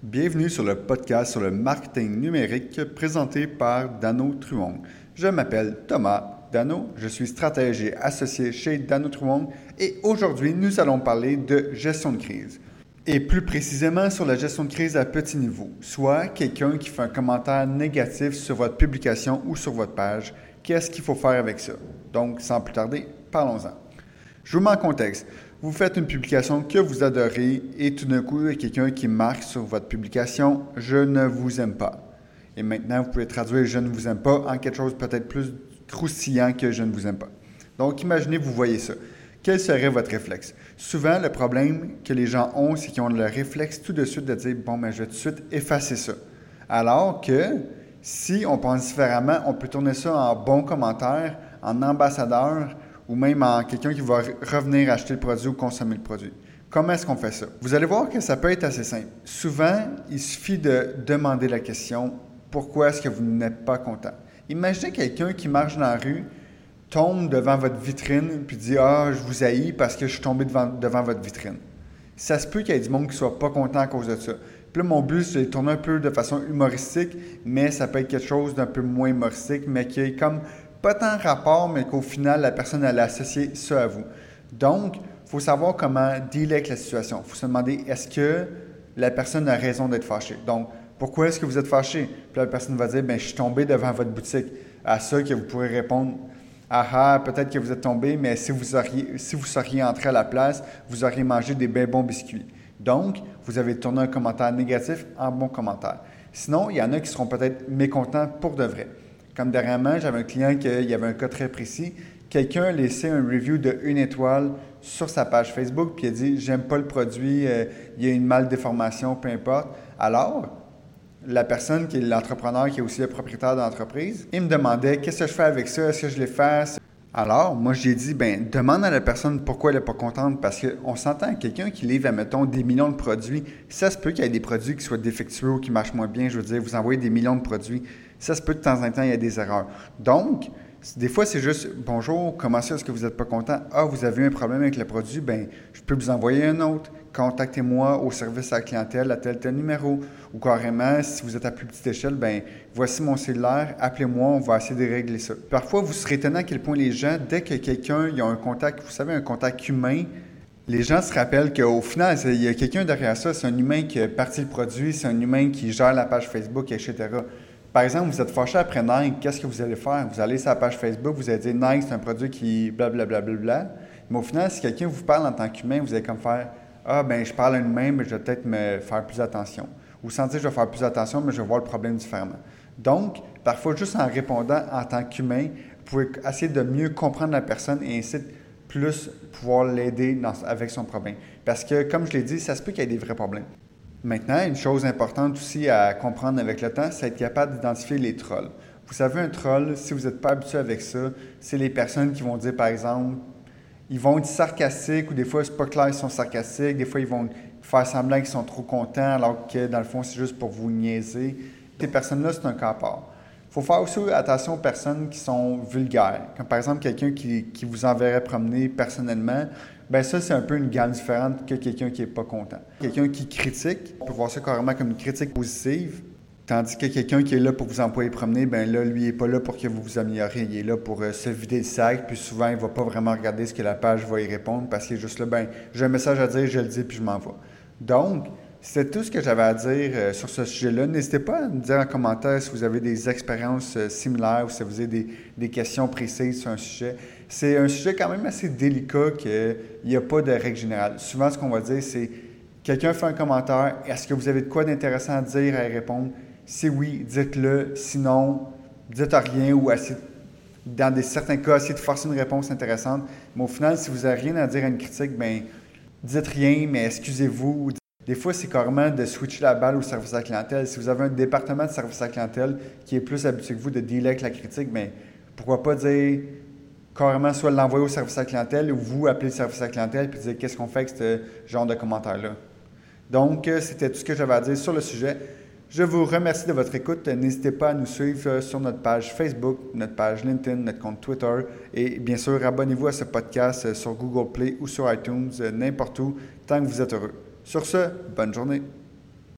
Bienvenue sur le podcast sur le marketing numérique présenté par Dano Truong. Je m'appelle Thomas Dano, je suis stratège et associé chez Dano Truong et aujourd'hui nous allons parler de gestion de crise. Et plus précisément sur la gestion de crise à petit niveau, soit quelqu'un qui fait un commentaire négatif sur votre publication ou sur votre page. Qu'est-ce qu'il faut faire avec ça? Donc, sans plus tarder, parlons-en. Je vous mets en contexte. Vous faites une publication que vous adorez et tout d'un coup, il y a quelqu'un qui marque sur votre publication Je ne vous aime pas. Et maintenant, vous pouvez traduire Je ne vous aime pas en quelque chose peut-être plus croustillant que Je ne vous aime pas. Donc, imaginez, vous voyez ça. Quel serait votre réflexe? Souvent, le problème que les gens ont, c'est qu'ils ont le réflexe tout de suite de dire Bon, mais je vais tout de suite effacer ça. Alors que si on pense différemment, on peut tourner ça en bon commentaire, en ambassadeur ou même en quelqu'un qui va revenir acheter le produit ou consommer le produit. Comment est-ce qu'on fait ça? Vous allez voir que ça peut être assez simple. Souvent, il suffit de demander la question pourquoi est-ce que vous n'êtes pas content? Imaginez quelqu'un qui marche dans la rue, tombe devant votre vitrine, puis dit Ah, je vous haïs parce que je suis tombé devant, devant votre vitrine. Ça se peut qu'il y ait du monde qui ne soit pas content à cause de ça. Puis là, mon but, c'est de tourner un peu de façon humoristique, mais ça peut être quelque chose d'un peu moins humoristique, mais qui est comme pas tant rapport, mais qu'au final, la personne, elle a associé ça à vous. Donc, il faut savoir comment dealer avec la situation. Il faut se demander, est-ce que la personne a raison d'être fâchée? Donc, pourquoi est-ce que vous êtes fâché? Puis la personne va dire, ben, je suis tombé devant votre boutique. À ça que vous pourrez répondre, ah ah, peut-être que vous êtes tombé, mais si vous, auriez, si vous seriez entré à la place, vous auriez mangé des bons biscuits. Donc, vous avez tourné un commentaire négatif en bon commentaire. Sinon, il y en a qui seront peut-être mécontents pour de vrai. Comme dernièrement, j'avais un client qui y avait un cas très précis. Quelqu'un a laissé un review de une étoile sur sa page Facebook, puis il a dit J'aime pas le produit, euh, il y a une mal déformation, peu importe. Alors, la personne qui est l'entrepreneur, qui est aussi le propriétaire de l'entreprise, il me demandait Qu'est-ce que je fais avec ça? Est-ce que je l'efface alors, moi, j'ai dit, ben, demande à la personne pourquoi elle n'est pas contente, parce qu'on s'entend, quelqu'un qui livre, mettons, des millions de produits, ça se peut qu'il y ait des produits qui soient défectueux ou qui marchent moins bien. Je veux dire, vous envoyez des millions de produits, ça se peut de temps en temps, il y a des erreurs. Donc, des fois, c'est juste bonjour, comment ça, est-ce que vous n'êtes pas content? Ah, vous avez eu un problème avec le produit, ben, je peux vous envoyer un autre. Contactez-moi au service à la clientèle à tel tel numéro. Ou carrément, si vous êtes à plus petite échelle, ben, voici mon cellulaire, appelez-moi, on va essayer de régler ça. Parfois, vous serez étonné à quel point les gens, dès que quelqu'un a un contact, vous savez, un contact humain, les gens se rappellent qu'au final, il y a quelqu'un derrière ça, c'est un humain qui a parti le produit, c'est un humain qui gère la page Facebook, etc. Par exemple, vous êtes fâché après Nike, qu'est-ce que vous allez faire? Vous allez sur la page Facebook, vous allez dire Nike, c'est un produit qui blablabla. Bla, bla, bla, Mais au final, si quelqu'un vous parle en tant qu'humain, vous allez comme faire Ah, ben je parle à un humain, mais je vais peut-être me faire plus attention. Ou sentir que je vais faire plus attention, mais je vais voir le problème différemment. Donc, parfois, juste en répondant en tant qu'humain, vous pouvez essayer de mieux comprendre la personne et ainsi plus pouvoir l'aider avec son problème. Parce que, comme je l'ai dit, ça se peut qu'il y ait des vrais problèmes. Maintenant, une chose importante aussi à comprendre avec le temps, c'est être capable d'identifier les trolls. Vous savez, un troll, si vous n'êtes pas habitué avec ça, c'est les personnes qui vont dire, par exemple, ils vont être sarcastiques ou des fois, c'est pas clair, ils sont sarcastiques. Des fois, ils vont faire semblant qu'ils sont trop contents alors que dans le fond, c'est juste pour vous niaiser. Ces personnes-là, c'est un cas à part. Il faut faire aussi attention aux personnes qui sont vulgaires. Comme par exemple, quelqu'un qui, qui vous enverrait promener personnellement ben ça, c'est un peu une gamme différente que quelqu'un qui n'est pas content. Quelqu'un qui critique, on peut voir ça carrément comme une critique positive, tandis que quelqu'un qui est là pour vous employer promener, ben là, lui, il n'est pas là pour que vous vous améliorez. Il est là pour euh, se vider le sac, puis souvent, il ne va pas vraiment regarder ce que la page va y répondre parce qu'il est juste là, ben j'ai un message à dire, je le dis, puis je m'en vais. Donc, c'est tout ce que j'avais à dire euh, sur ce sujet-là. N'hésitez pas à me dire en commentaire si vous avez des expériences euh, similaires ou si vous avez des, questions précises sur un sujet. C'est un sujet quand même assez délicat qu'il n'y a pas de règle générale. Souvent, ce qu'on va dire, c'est quelqu'un fait un commentaire, est-ce que vous avez de quoi d'intéressant à dire, à répondre? Si oui, dites-le. Sinon, dites rien ou dans des, certains cas, essayez de forcer une réponse intéressante. Mais au final, si vous n'avez rien à dire à une critique, ben dites rien, mais excusez-vous des fois, c'est carrément de switcher la balle au service à la clientèle. Si vous avez un département de service à clientèle qui est plus habitué que vous de dealer la critique, bien, pourquoi pas dire carrément soit l'envoyer au service à la clientèle ou vous appeler le service à la clientèle et dire qu'est-ce qu'on fait avec ce genre de commentaires-là. Donc, euh, c'était tout ce que j'avais à dire sur le sujet. Je vous remercie de votre écoute. N'hésitez pas à nous suivre euh, sur notre page Facebook, notre page LinkedIn, notre compte Twitter. Et bien sûr, abonnez-vous à ce podcast euh, sur Google Play ou sur iTunes, n'importe où, tant que vous êtes heureux. Sur ce, bonne journée.